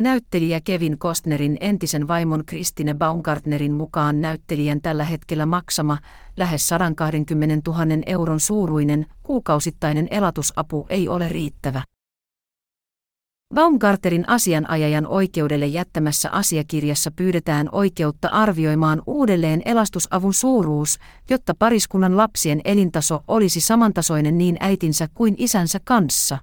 Näyttelijä Kevin Costnerin entisen vaimon Kristine Baumgartnerin mukaan näyttelijän tällä hetkellä maksama lähes 120 000 euron suuruinen kuukausittainen elatusapu ei ole riittävä. Baumgarterin asianajajan oikeudelle jättämässä asiakirjassa pyydetään oikeutta arvioimaan uudelleen elastusavun suuruus, jotta pariskunnan lapsien elintaso olisi samantasoinen niin äitinsä kuin isänsä kanssa.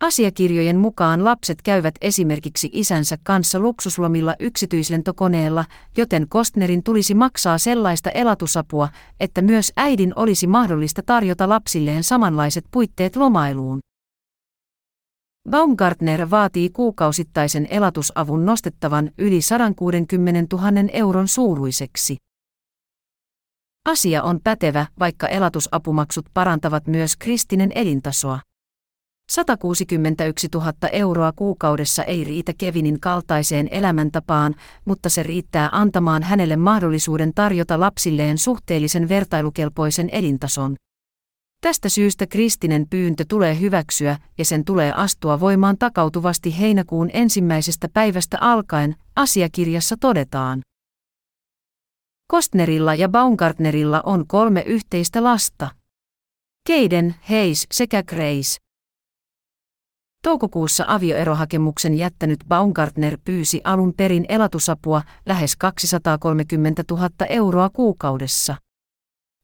Asiakirjojen mukaan lapset käyvät esimerkiksi isänsä kanssa luksuslomilla yksityislentokoneella, joten Kostnerin tulisi maksaa sellaista elatusapua, että myös äidin olisi mahdollista tarjota lapsilleen samanlaiset puitteet lomailuun. Baumgartner vaatii kuukausittaisen elatusavun nostettavan yli 160 000 euron suuruiseksi. Asia on pätevä, vaikka elatusapumaksut parantavat myös kristinen elintasoa. 161 000 euroa kuukaudessa ei riitä Kevinin kaltaiseen elämäntapaan, mutta se riittää antamaan hänelle mahdollisuuden tarjota lapsilleen suhteellisen vertailukelpoisen elintason. Tästä syystä kristinen pyyntö tulee hyväksyä ja sen tulee astua voimaan takautuvasti heinäkuun ensimmäisestä päivästä alkaen, asiakirjassa todetaan. Kostnerilla ja Baumgartnerilla on kolme yhteistä lasta. Keiden, Hayes sekä Grace. Toukokuussa avioerohakemuksen jättänyt Baumgartner pyysi alun perin elatusapua lähes 230 000 euroa kuukaudessa.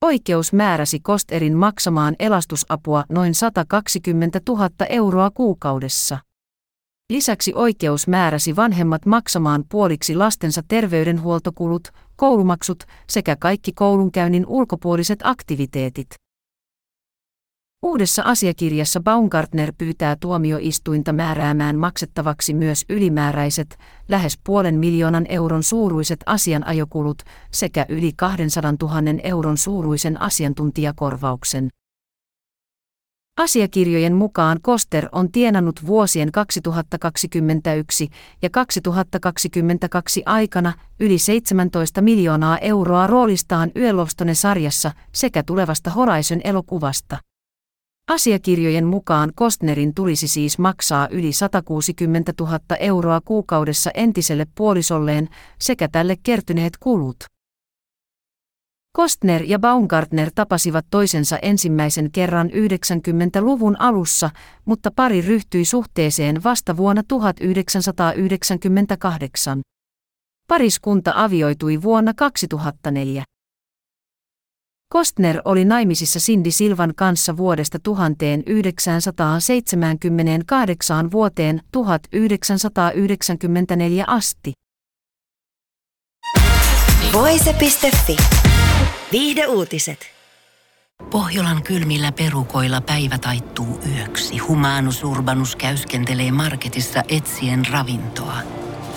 Oikeus määräsi Kosterin maksamaan elastusapua noin 120 000 euroa kuukaudessa. Lisäksi oikeus määräsi vanhemmat maksamaan puoliksi lastensa terveydenhuoltokulut, koulumaksut sekä kaikki koulunkäynnin ulkopuoliset aktiviteetit. Uudessa asiakirjassa Baumgartner pyytää tuomioistuinta määräämään maksettavaksi myös ylimääräiset, lähes puolen miljoonan euron suuruiset asianajokulut sekä yli 200 000 euron suuruisen asiantuntijakorvauksen. Asiakirjojen mukaan Koster on tienannut vuosien 2021 ja 2022 aikana yli 17 miljoonaa euroa roolistaan Yellowstone-sarjassa sekä tulevasta Horizon elokuvasta. Asiakirjojen mukaan Kostnerin tulisi siis maksaa yli 160 000 euroa kuukaudessa entiselle puolisolleen sekä tälle kertyneet kulut. Kostner ja Baumgartner tapasivat toisensa ensimmäisen kerran 90-luvun alussa, mutta pari ryhtyi suhteeseen vasta vuonna 1998. Pariskunta avioitui vuonna 2004. Kostner oli naimisissa Cindy Silvan kanssa vuodesta 1978 vuoteen 1994 asti. Voise.fi. Viihde uutiset. Pohjolan kylmillä perukoilla päivä taittuu yöksi. Humanus Urbanus käyskentelee marketissa etsien ravintoa.